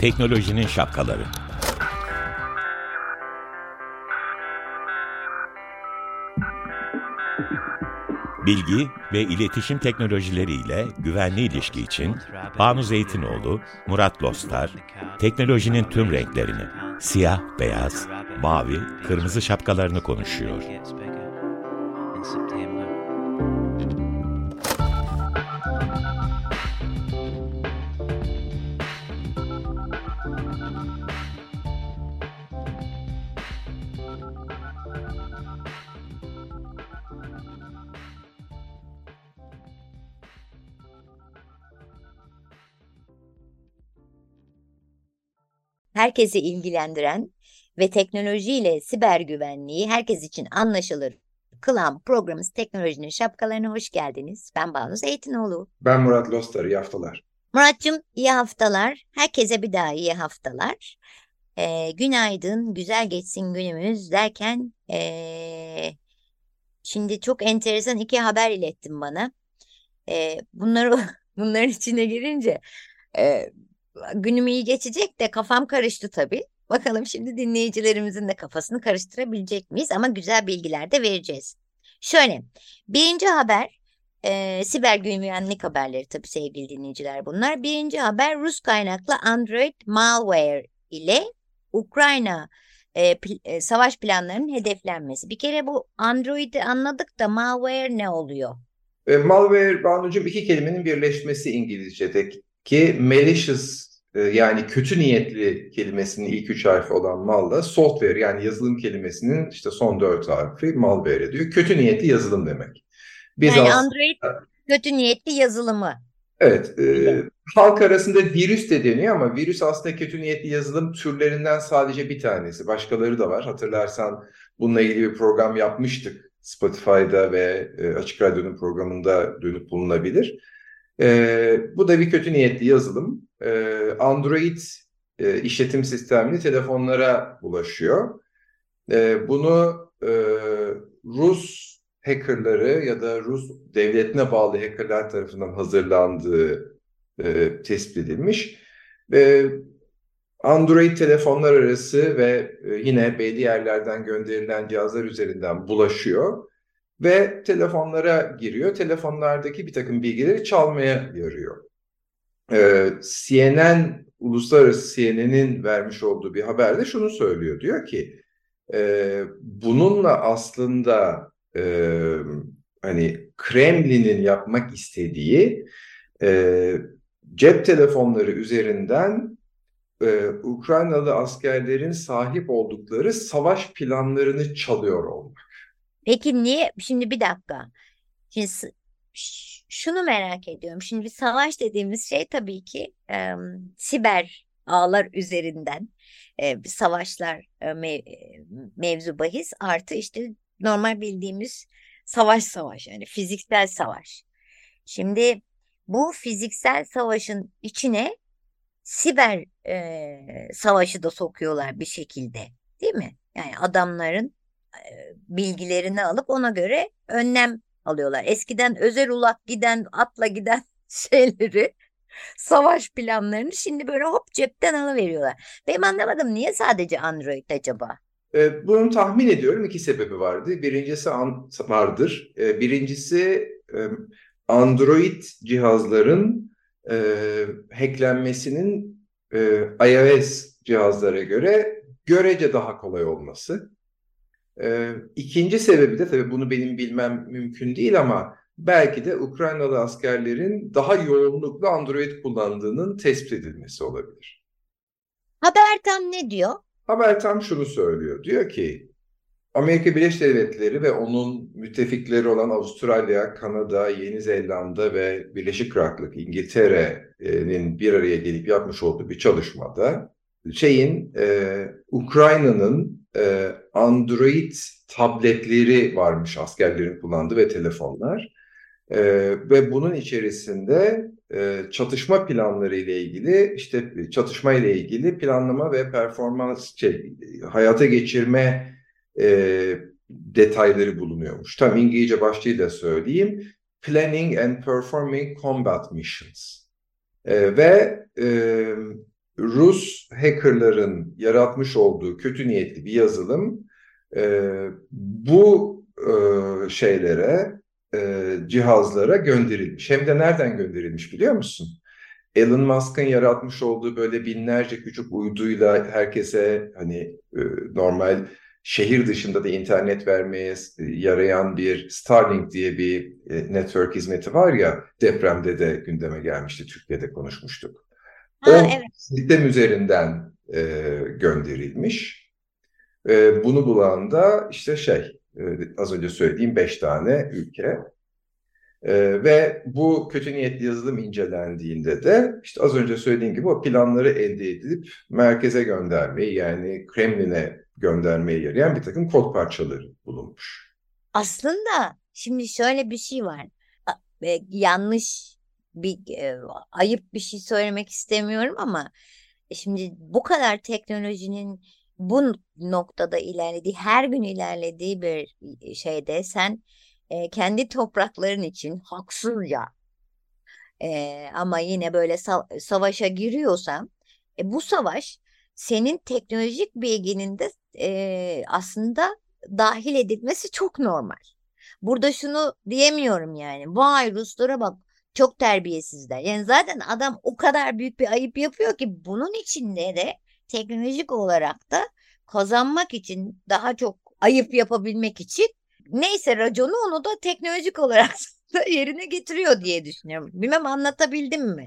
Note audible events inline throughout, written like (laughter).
Teknolojinin şapkaları. Bilgi ve iletişim teknolojileriyle güvenli ilişki için Banu Zeytinoğlu, Murat Lostar, teknolojinin tüm renklerini, siyah, beyaz, mavi, kırmızı şapkalarını konuşuyor. Herkesi ilgilendiren ve teknolojiyle siber güvenliği herkes için anlaşılır kılan programımız Teknolojinin Şapkalarına hoş geldiniz. Ben Banu Zeytinoğlu. Ben Murat Lostar, iyi haftalar. Muratcığım iyi haftalar. Herkese bir daha iyi haftalar. Ee, günaydın, güzel geçsin günümüz derken ee, şimdi çok enteresan iki haber ilettin bana. Ee, bunları (laughs) bunların içine girince e, günüm iyi geçecek de kafam karıştı tabii. Bakalım şimdi dinleyicilerimizin de kafasını karıştırabilecek miyiz? Ama güzel bilgiler de vereceğiz. Şöyle, birinci haber e, siber güvenlik haberleri tabii sevgili dinleyiciler bunlar. Birinci haber Rus kaynaklı Android malware ile Ukrayna e, e, savaş planlarının hedeflenmesi. Bir kere bu Android'i anladık da malware ne oluyor? E, malware, Banucuğum iki kelimenin birleşmesi İngilizce'deki malicious ee, yani kötü niyetli kelimesinin ilk üç harfi olan malla software yani yazılım kelimesinin işte son dört harfi malware ediyor. Kötü niyetli yazılım demek. Biz yani Android kötü niyetli yazılımı. Evet. E, halk arasında virüs de deniyor ama virüs aslında kötü niyetli yazılım türlerinden sadece bir tanesi. Başkaları da var. Hatırlarsan bununla ilgili bir program yapmıştık. Spotify'da ve e, Açık Radyo'nun programında dönüp bulunabilir. E, bu da bir kötü niyetli yazılım. E, Android e, işletim sistemli telefonlara ulaşıyor. E, bunu e, Rus hackerları ya da Rus devletine bağlı hackerlar tarafından hazırlandığı e, tespit edilmiş. E, Android telefonlar arası ve e, yine belli yerlerden gönderilen cihazlar üzerinden bulaşıyor ve telefonlara giriyor. Telefonlardaki bir takım bilgileri çalmaya yarıyor. Ee, CNN, uluslararası CNN'in vermiş olduğu bir haberde şunu söylüyor. Diyor ki e, bununla aslında e, hani Kremlin'in yapmak istediği e, cep telefonları üzerinden e, Ukraynalı askerlerin sahip oldukları savaş planlarını çalıyor olmak. Peki niye? Şimdi bir dakika. Şimdi şunu merak ediyorum. Şimdi bir savaş dediğimiz şey tabii ki e, siber ağlar üzerinden e, savaşlar e, mev, mevzu bahis artı işte normal bildiğimiz savaş savaş yani fiziksel savaş. Şimdi bu fiziksel savaşın içine siber e, savaşı da sokuyorlar bir şekilde değil mi? Yani adamların bilgilerini alıp ona göre önlem alıyorlar. Eskiden özel ulak giden, atla giden (laughs) şeyleri savaş planlarını şimdi böyle hop cepten alıveriyorlar. Benim anlamadım niye sadece Android acaba? E, bunu tahmin ediyorum iki sebebi vardı. Birincisi an, vardır. E, birincisi e, Android cihazların e, hacklenmesinin e, iOS cihazlara göre görece daha kolay olması. Ee, ikinci sebebi de tabii bunu benim bilmem mümkün değil ama belki de Ukraynalı askerlerin daha yoğunlukla Android kullandığının tespit edilmesi olabilir. Haber tam ne diyor? Haber tam şunu söylüyor. Diyor ki Amerika Birleşik Devletleri ve onun müttefikleri olan Avustralya, Kanada, Yeni Zelanda ve Birleşik Krallık İngiltere'nin bir araya gelip yapmış olduğu bir çalışmada şeyin e, Ukrayna'nın e, Android tabletleri varmış askerlerin kullandığı ve telefonlar. E, ve bunun içerisinde e, çatışma planları ile ilgili işte çatışma ile ilgili planlama ve performans şey, hayata geçirme e, detayları bulunuyormuş. Tam İngilizce başlığıyla söyleyeyim. Planning and Performing Combat Missions. E, ve e, Rus hackerların yaratmış olduğu kötü niyetli bir yazılım e, bu e, şeylere, e, cihazlara gönderilmiş. Hem de nereden gönderilmiş biliyor musun? Elon Musk'ın yaratmış olduğu böyle binlerce küçük uyduyla herkese hani e, normal şehir dışında da internet vermeye yarayan bir Starlink diye bir e, network hizmeti var ya depremde de gündeme gelmişti. Türkiye'de konuşmuştuk. Ha, o evet. sistem üzerinden e, gönderilmiş. E, bunu bulan da işte şey e, az önce söylediğim beş tane ülke. E, ve bu kötü niyetli yazılım incelendiğinde de işte az önce söylediğim gibi o planları elde edilip merkeze göndermeyi yani Kremlin'e göndermeye yarayan bir takım kod parçaları bulunmuş. Aslında şimdi şöyle bir şey var. E, yanlış bir e, ayıp bir şey söylemek istemiyorum ama e, şimdi bu kadar teknolojinin bu noktada ilerlediği, her gün ilerlediği bir şeyde sen e, kendi toprakların için haksızca e, ama yine böyle sa- savaşa giriyorsan e, bu savaş senin teknolojik bilginin de e, aslında dahil edilmesi çok normal. Burada şunu diyemiyorum yani. Vay Ruslara bak çok terbiyesizler. Yani zaten adam o kadar büyük bir ayıp yapıyor ki bunun içinde de teknolojik olarak da kazanmak için daha çok ayıp yapabilmek için neyse raconu onu da teknolojik olarak (laughs) da yerine getiriyor diye düşünüyorum. Bilmem anlatabildim mi?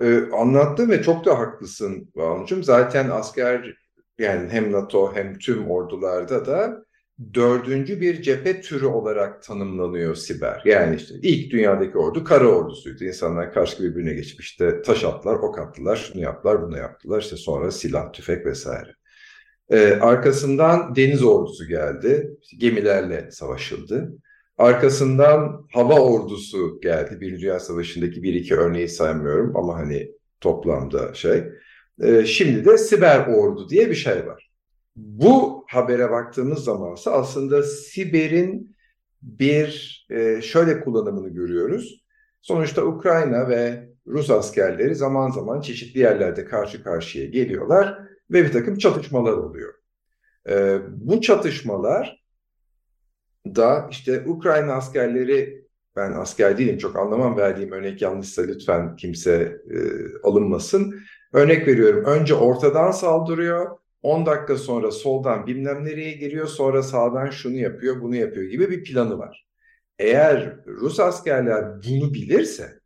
Ee, anlattı ve çok da haklısın Banu'cum. Zaten asker yani hem NATO hem tüm ordularda da dördüncü bir cephe türü olarak tanımlanıyor siber. Yani işte ilk dünyadaki ordu kara ordusuydu. İnsanlar karşı birbirine geçmişti. Taş attılar, ok attılar, şunu yaptılar, bunu yaptılar. İşte sonra silah, tüfek vesaire. Ee, arkasından deniz ordusu geldi. Gemilerle savaşıldı. Arkasından hava ordusu geldi. Birinci Dünya Savaşı'ndaki bir iki örneği saymıyorum ama hani toplamda şey. Ee, şimdi de siber ordu diye bir şey var. Bu habere baktığımız zaman aslında siberin bir e, şöyle kullanımını görüyoruz. Sonuçta Ukrayna ve Rus askerleri zaman zaman çeşitli yerlerde karşı karşıya geliyorlar ve bir takım çatışmalar oluyor. E, bu çatışmalar da işte Ukrayna askerleri ben asker değilim çok anlamam verdiğim örnek yanlışsa lütfen kimse e, alınmasın. Örnek veriyorum önce ortadan saldırıyor 10 dakika sonra soldan bilmem nereye giriyor sonra sağdan şunu yapıyor bunu yapıyor gibi bir planı var. Eğer Rus askerler bunu bilirse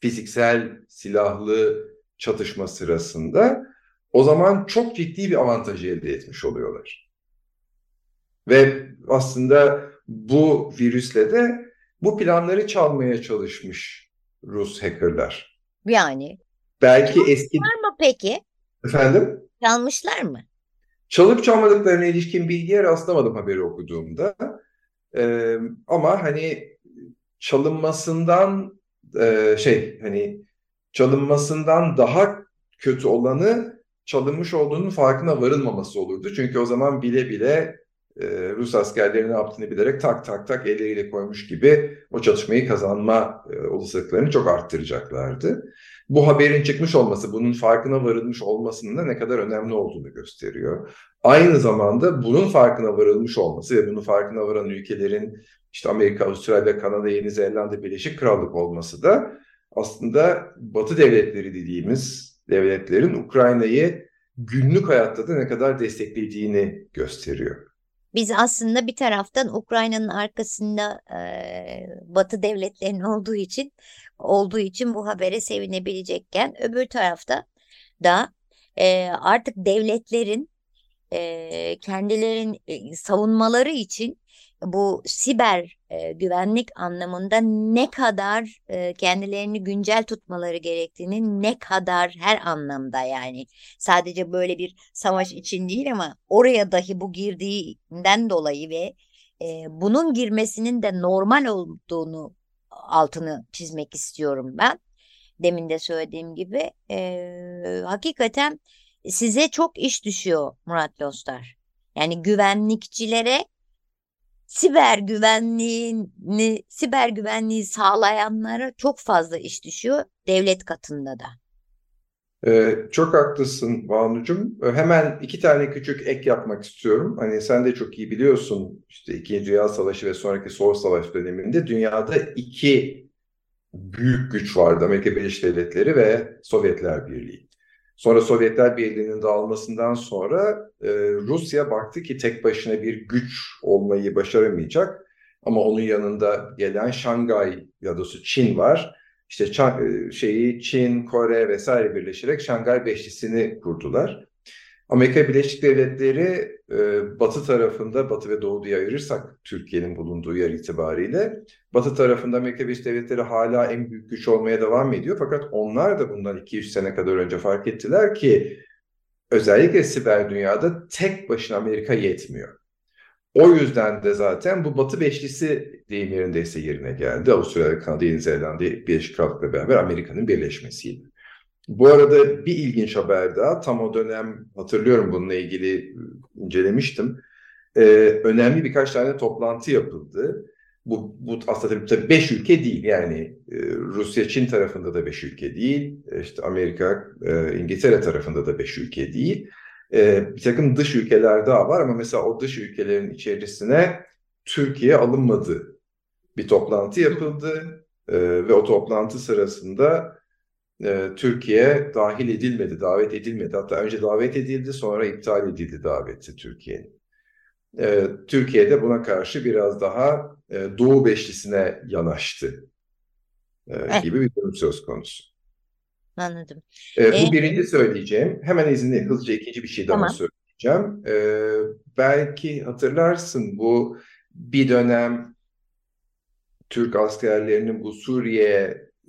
fiziksel silahlı çatışma sırasında o zaman çok ciddi bir avantajı elde etmiş oluyorlar. Ve aslında bu virüsle de bu planları çalmaya çalışmış Rus hackerlar. Yani. Belki eski... Var mı peki? Efendim? Çalmışlar mı? Çalıp çalmadıklarına ilişkin bilgiye rastlamadım haberi okuduğumda. Ee, ama hani çalınmasından e, şey hani çalınmasından daha kötü olanı çalınmış olduğunun farkına varılmaması olurdu. Çünkü o zaman bile bile e, Rus askerleri ne yaptığını bilerek tak tak tak elleriyle koymuş gibi o çatışmayı kazanma e, olasılıklarını çok arttıracaklardı. Bu haberin çıkmış olması, bunun farkına varılmış olmasının da ne kadar önemli olduğunu gösteriyor. Aynı zamanda bunun farkına varılmış olması ve bunun farkına varan ülkelerin işte Amerika, Avustralya, Kanada, Yeni Zelanda, Birleşik Krallık olması da aslında Batı devletleri dediğimiz devletlerin Ukrayna'yı günlük hayatta da ne kadar desteklediğini gösteriyor. Biz aslında bir taraftan Ukrayna'nın arkasında e, Batı devletlerinin olduğu için olduğu için bu habere sevinebilecekken öbür tarafta da e, artık devletlerin e, kendilerin e, savunmaları için bu siber e, güvenlik anlamında ne kadar e, kendilerini güncel tutmaları gerektiğini ne kadar her anlamda yani sadece böyle bir savaş için değil ama oraya dahi bu girdiğinden dolayı ve e, bunun girmesinin de normal olduğunu altını çizmek istiyorum ben. Demin de söylediğim gibi e, hakikaten size çok iş düşüyor Murat Lostar. Yani güvenlikçilere siber güvenliğini, siber güvenliği sağlayanlara çok fazla iş düşüyor devlet katında da. Ee, çok haklısın Banu'cum. Ee, hemen iki tane küçük ek yapmak istiyorum. Hani sen de çok iyi biliyorsun işte İkinci Dünya Savaşı ve sonraki Soğuk Savaş döneminde dünyada iki büyük güç vardı. Amerika Birleşik Devletleri ve Sovyetler Birliği. Sonra Sovyetler Birliği'nin dağılmasından sonra e, Rusya baktı ki tek başına bir güç olmayı başaramayacak. Ama onun yanında gelen Şangay ya da Çin var. İşte e, şeyi Çin, Kore vesaire birleşerek Şangay Beşlisi'ni kurdular. Amerika Birleşik Devletleri e, batı tarafında, batı ve doğu diye ayırırsak Türkiye'nin bulunduğu yer itibariyle, batı tarafında Amerika Birleşik Devletleri hala en büyük güç olmaya devam ediyor. Fakat onlar da bundan 2-3 sene kadar önce fark ettiler ki özellikle siber dünyada tek başına Amerika yetmiyor. O yüzden de zaten bu Batı Beşlisi deyim yerindeyse yerine geldi. Avustralya, Kanada, Yeni Zelanda, Birleşik Krallık'la beraber Amerika'nın birleşmesiydi. Bu arada bir ilginç haber daha. Tam o dönem hatırlıyorum bununla ilgili incelemiştim. Ee, önemli birkaç tane toplantı yapıldı. Bu, bu aslında tabii, tabii beş ülke değil yani e, Rusya, Çin tarafında da beş ülke değil. İşte Amerika, e, İngiltere tarafında da beş ülke değil. E, bir takım dış ülkeler daha var ama mesela o dış ülkelerin içerisine Türkiye alınmadı. Bir toplantı yapıldı e, ve o toplantı sırasında e, Türkiye dahil edilmedi, davet edilmedi. Hatta önce davet edildi sonra iptal edildi daveti Türkiye'nin. E, Türkiye de buna karşı biraz daha e, Doğu Beşlisi'ne yanaştı e, evet. gibi bir durum söz konusu. Anladım. E, bu ee, birinci söyleyeceğim. Hemen izinle hızlıca ikinci bir şey daha tamam. söyleyeceğim. E, belki hatırlarsın bu bir dönem Türk askerlerinin bu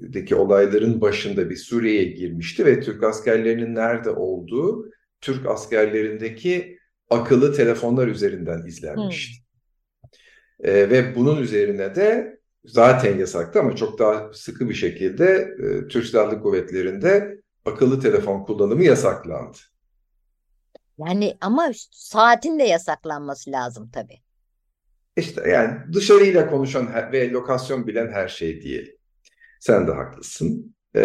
Suriye'deki olayların başında bir Suriye'ye girmişti ve Türk askerlerinin nerede olduğu Türk askerlerindeki akıllı telefonlar üzerinden izlenmişti. Hmm. E, ve bunun üzerine de zaten yasaktı ama çok daha sıkı bir şekilde e, Türk Silahlı Kuvvetleri'nde akıllı telefon kullanımı yasaklandı. Yani ama saatin de yasaklanması lazım tabii. İşte yani dışarıyla konuşan ve lokasyon bilen her şey diye. Sen de haklısın. Ee,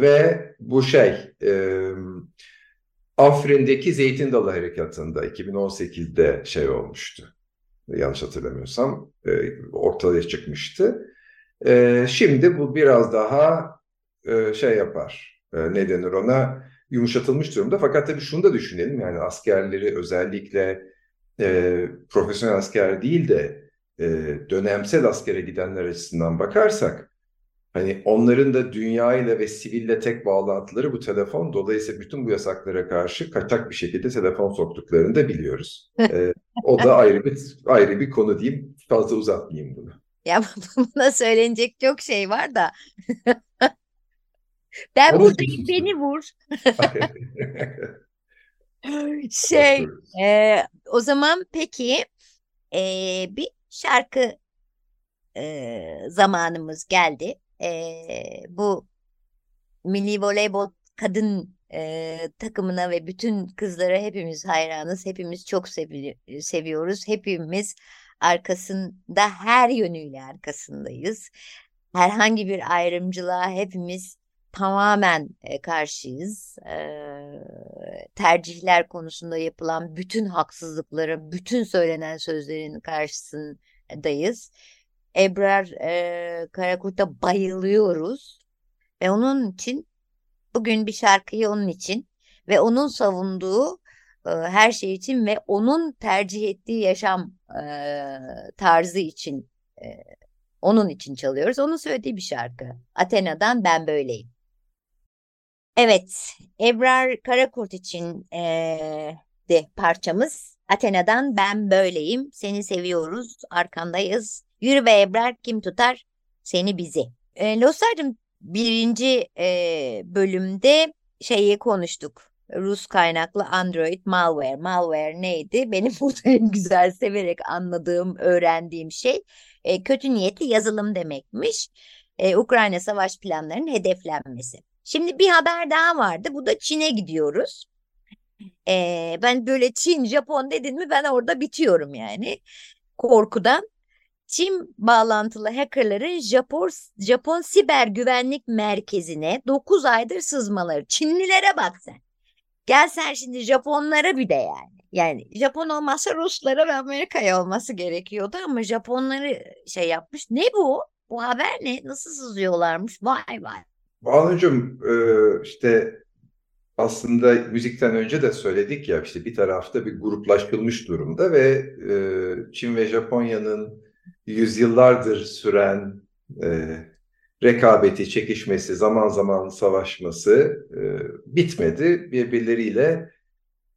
ve bu şey e, Afrin'deki Zeytin Dalı Harekatı'nda 2018'de şey olmuştu yanlış hatırlamıyorsam e, ortaya çıkmıştı. E, şimdi bu biraz daha e, şey yapar, e, ne denir ona, yumuşatılmış durumda. Fakat tabii şunu da düşünelim, yani askerleri özellikle e, profesyonel asker değil de e, dönemsel askere gidenler açısından bakarsak, Hani onların da dünya ile ve siville tek bağlantıları bu telefon. Dolayısıyla bütün bu yasaklara karşı kaçak bir şekilde telefon soktuklarını da biliyoruz. (laughs) ee, o da ayrı bir ayrı bir konu diyeyim. Fazla uzatmayayım bunu. Ya (laughs) buna söylenecek çok şey var da. (laughs) ben Onu buradayım beni vur. şey e, o zaman peki e, bir şarkı e, zamanımız geldi e, bu milli voleybol kadın e, takımına ve bütün kızlara hepimiz hayranız. Hepimiz çok sevi seviyoruz. Hepimiz arkasında her yönüyle arkasındayız. Herhangi bir ayrımcılığa hepimiz tamamen e, karşıyız. E, tercihler konusunda yapılan bütün haksızlıklara, bütün söylenen sözlerin karşısındayız. Ebrar e, Karakurt'a bayılıyoruz. Ve onun için bugün bir şarkıyı onun için ve onun savunduğu e, her şey için ve onun tercih ettiği yaşam e, tarzı için e, onun için çalıyoruz. Onun söylediği bir şarkı. Athena'dan Ben Böyleyim. Evet, Ebrar Karakurt için e, de parçamız. Athena'dan Ben Böyleyim. Seni seviyoruz, arkandayız. Yürü be Ebrar kim tutar seni bizi. E, Losar'cığım birinci e, bölümde şeyi konuştuk. Rus kaynaklı Android malware. Malware neydi? Benim (laughs) burada en güzel severek anladığım, öğrendiğim şey e, kötü niyetli yazılım demekmiş. E, Ukrayna savaş planlarının hedeflenmesi. Şimdi bir haber daha vardı. Bu da Çin'e gidiyoruz. Ee, ben böyle Çin, Japon dedin mi ben orada bitiyorum yani korkudan. Çin bağlantılı hackerların Japon, Japon Siber Güvenlik Merkezi'ne 9 aydır sızmaları. Çinlilere bak sen. Gel sen şimdi Japonlara bir de yani. Yani Japon olmazsa Ruslara ve Amerika'ya olması gerekiyordu ama Japonları şey yapmış. Ne bu? Bu haber ne? Nasıl sızıyorlarmış? Vay vay. Banu'cum e, işte aslında müzikten önce de söyledik ya işte bir tarafta bir gruplaşılmış durumda ve e, Çin ve Japonya'nın yüzyıllardır süren e, rekabeti, çekişmesi, zaman zaman savaşması e, bitmedi. Birbirleriyle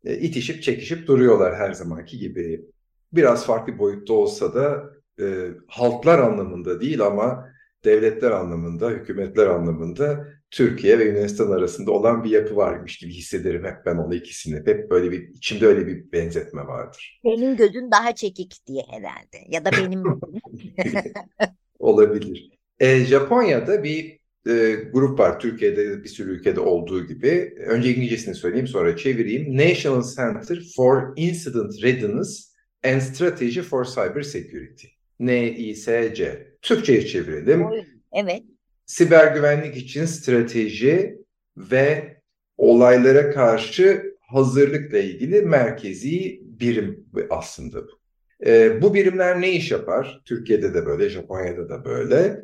e, itişip çekişip duruyorlar her zamanki gibi. Biraz farklı boyutta olsa da e, halklar anlamında değil ama devletler anlamında, hükümetler anlamında Türkiye ve Yunanistan arasında olan bir yapı varmış gibi hissederim hep ben onu ikisini. Hep böyle bir içimde öyle bir benzetme vardır. Senin gözün daha çekik diye herhalde ya da benim (laughs) olabilir. E, Japonya'da bir e, grup var. Türkiye'de bir sürü ülkede olduğu gibi. Önce İngilizcesini söyleyeyim sonra çevireyim. National Center for Incident Readiness and Strategy for Cyber Security. NISC. Türkçe'ye çevirelim. Evet. Siber güvenlik için strateji ve olaylara karşı hazırlıkla ilgili merkezi birim aslında bu. E, bu birimler ne iş yapar? Türkiye'de de böyle, Japonya'da da böyle.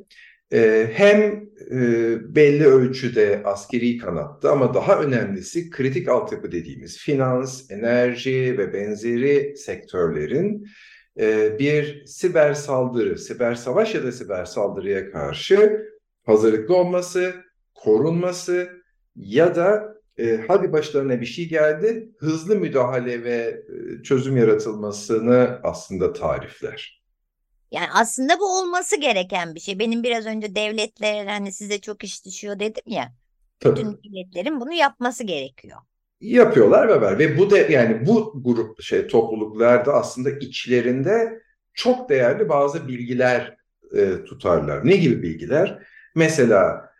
E, hem e, belli ölçüde askeri kanatta ama daha önemlisi kritik altyapı dediğimiz finans, enerji ve benzeri sektörlerin e, bir siber saldırı, siber savaş ya da siber saldırıya karşı hazırlıklı olması, korunması ya da e, hadi başlarına bir şey geldi, hızlı müdahale ve e, çözüm yaratılmasını aslında tarifler. Yani aslında bu olması gereken bir şey. Benim biraz önce devletler hani size çok iş düşüyor dedim ya. Tabii. Bütün devletlerin bunu yapması gerekiyor. Yapıyorlar ve var ve bu de yani bu grup şey topluluklarda aslında içlerinde çok değerli bazı bilgiler e, tutarlar. Ne gibi bilgiler? Mesela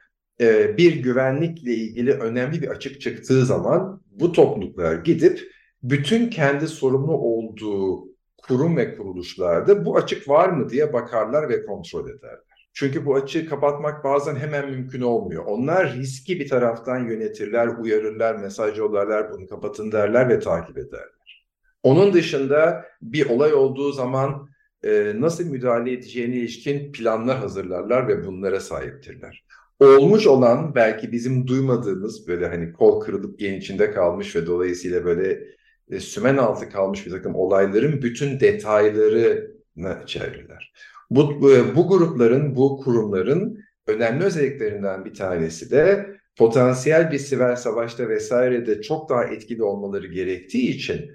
e, bir güvenlikle ilgili önemli bir açık çıktığı zaman bu topluluklar gidip bütün kendi sorumlu olduğu kurum ve kuruluşlarda bu açık var mı diye bakarlar ve kontrol ederler. Çünkü bu açığı kapatmak bazen hemen mümkün olmuyor. Onlar riski bir taraftan yönetirler, uyarırlar, mesaj yollarlar, bunu kapatın derler ve takip ederler. Onun dışında bir olay olduğu zaman e, nasıl müdahale edeceğine ilişkin planlar hazırlarlar ve bunlara sahiptirler olmuş olan belki bizim duymadığımız böyle hani kol kırılıp gen içinde kalmış ve dolayısıyla böyle e, sümen altı kalmış bir takım olayların bütün detaylarını içerirler. Bu, bu, bu grupların, bu kurumların önemli özelliklerinden bir tanesi de potansiyel bir siber savaşta vesairede çok daha etkili olmaları gerektiği için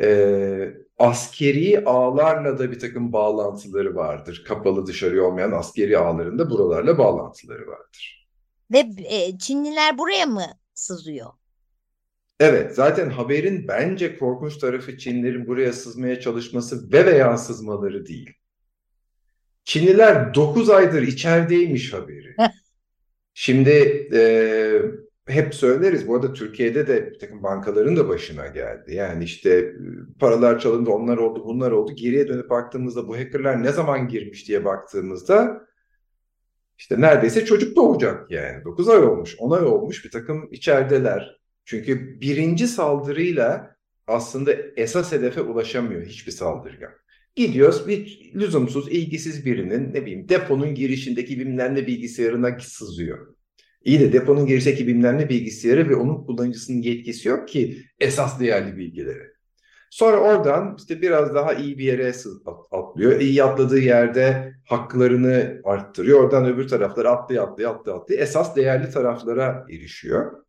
e, askeri ağlarla da bir takım bağlantıları vardır. Kapalı dışarı olmayan askeri ağların da buralarla bağlantıları vardır. Ve e, Çinliler buraya mı sızıyor? Evet, zaten haberin bence korkunç tarafı Çinlilerin buraya sızmaya çalışması ve veya sızmaları değil. Çinliler 9 aydır içerideymiş haberi. Şimdi e, hep söyleriz. Bu arada Türkiye'de de bir takım bankaların da başına geldi. Yani işte e, paralar çalındı, onlar oldu, bunlar oldu. Geriye dönüp baktığımızda bu hackerlar ne zaman girmiş diye baktığımızda işte neredeyse çocuk doğacak yani. 9 ay olmuş, 10 ay olmuş bir takım içerideler. Çünkü birinci saldırıyla aslında esas hedefe ulaşamıyor hiçbir saldırgan. Gidiyoruz bir lüzumsuz, ilgisiz birinin ne bileyim deponun girişindeki bilmem bilgisayarına sızıyor. İyi de deponun girişteki bilmem ne bilgisayarı ve onun kullanıcısının yetkisi yok ki esas değerli bilgileri. Sonra oradan işte biraz daha iyi bir yere atlıyor. İyi atladığı yerde haklarını arttırıyor. Oradan öbür taraflara atlıyor, atlıyor, atlıyor, atlıyor. Esas değerli taraflara erişiyor.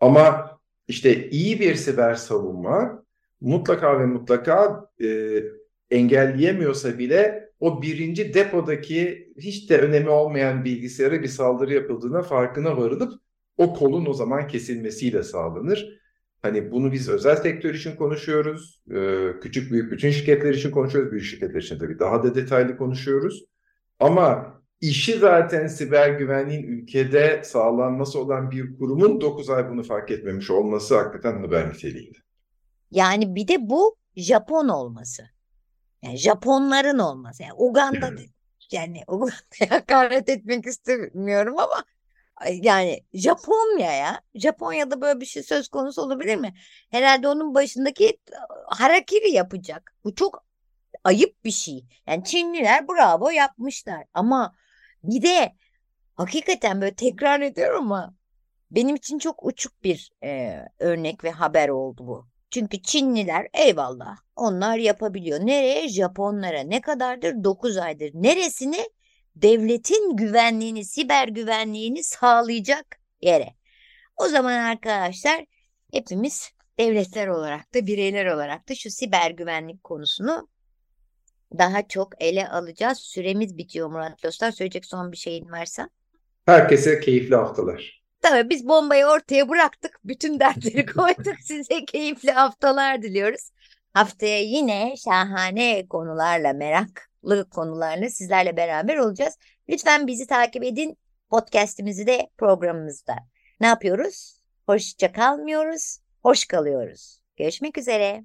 Ama işte iyi bir siber savunma mutlaka ve mutlaka e, engelleyemiyorsa bile o birinci depodaki hiç de önemi olmayan bilgisayara bir saldırı yapıldığına farkına varılıp o kolun o zaman kesilmesiyle sağlanır. Hani bunu biz özel sektör için konuşuyoruz. Ee, küçük büyük bütün şirketler için konuşuyoruz. Büyük şirketler için tabii daha da detaylı konuşuyoruz. Ama işi zaten siber güvenliğin ülkede sağlanması olan bir kurumun 9 ay bunu fark etmemiş olması hakikaten haber niteliğinde. Yani bir de bu Japon olması. Yani Japonların olması. Yani Uganda yani Uganda'ya (laughs) hakaret etmek istemiyorum ama yani Japonya ya. Japonya'da böyle bir şey söz konusu olabilir mi? Herhalde onun başındaki harakiri yapacak. Bu çok ayıp bir şey. Yani Çinliler bravo yapmışlar ama bir de hakikaten böyle tekrar ediyorum ama benim için çok uçuk bir e, örnek ve haber oldu bu. Çünkü Çinliler eyvallah onlar yapabiliyor. Nereye? Japonlara. Ne kadardır? 9 aydır. Neresini? Devletin güvenliğini, siber güvenliğini sağlayacak yere. O zaman arkadaşlar hepimiz devletler olarak da bireyler olarak da şu siber güvenlik konusunu daha çok ele alacağız. Süremiz bitiyor Murat Dostlar. Söyleyecek son bir şeyin varsa. Herkese keyifli haftalar. Tabii biz bombayı ortaya bıraktık. Bütün dertleri (laughs) koyduk. Size keyifli haftalar diliyoruz. Haftaya yine şahane konularla, meraklı konularla sizlerle beraber olacağız. Lütfen bizi takip edin. Podcast'imizi de programımızda. Ne yapıyoruz? Hoşça kalmıyoruz, hoş kalıyoruz. Görüşmek üzere.